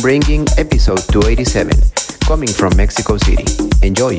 Bringing episode 287, coming from Mexico City. Enjoy!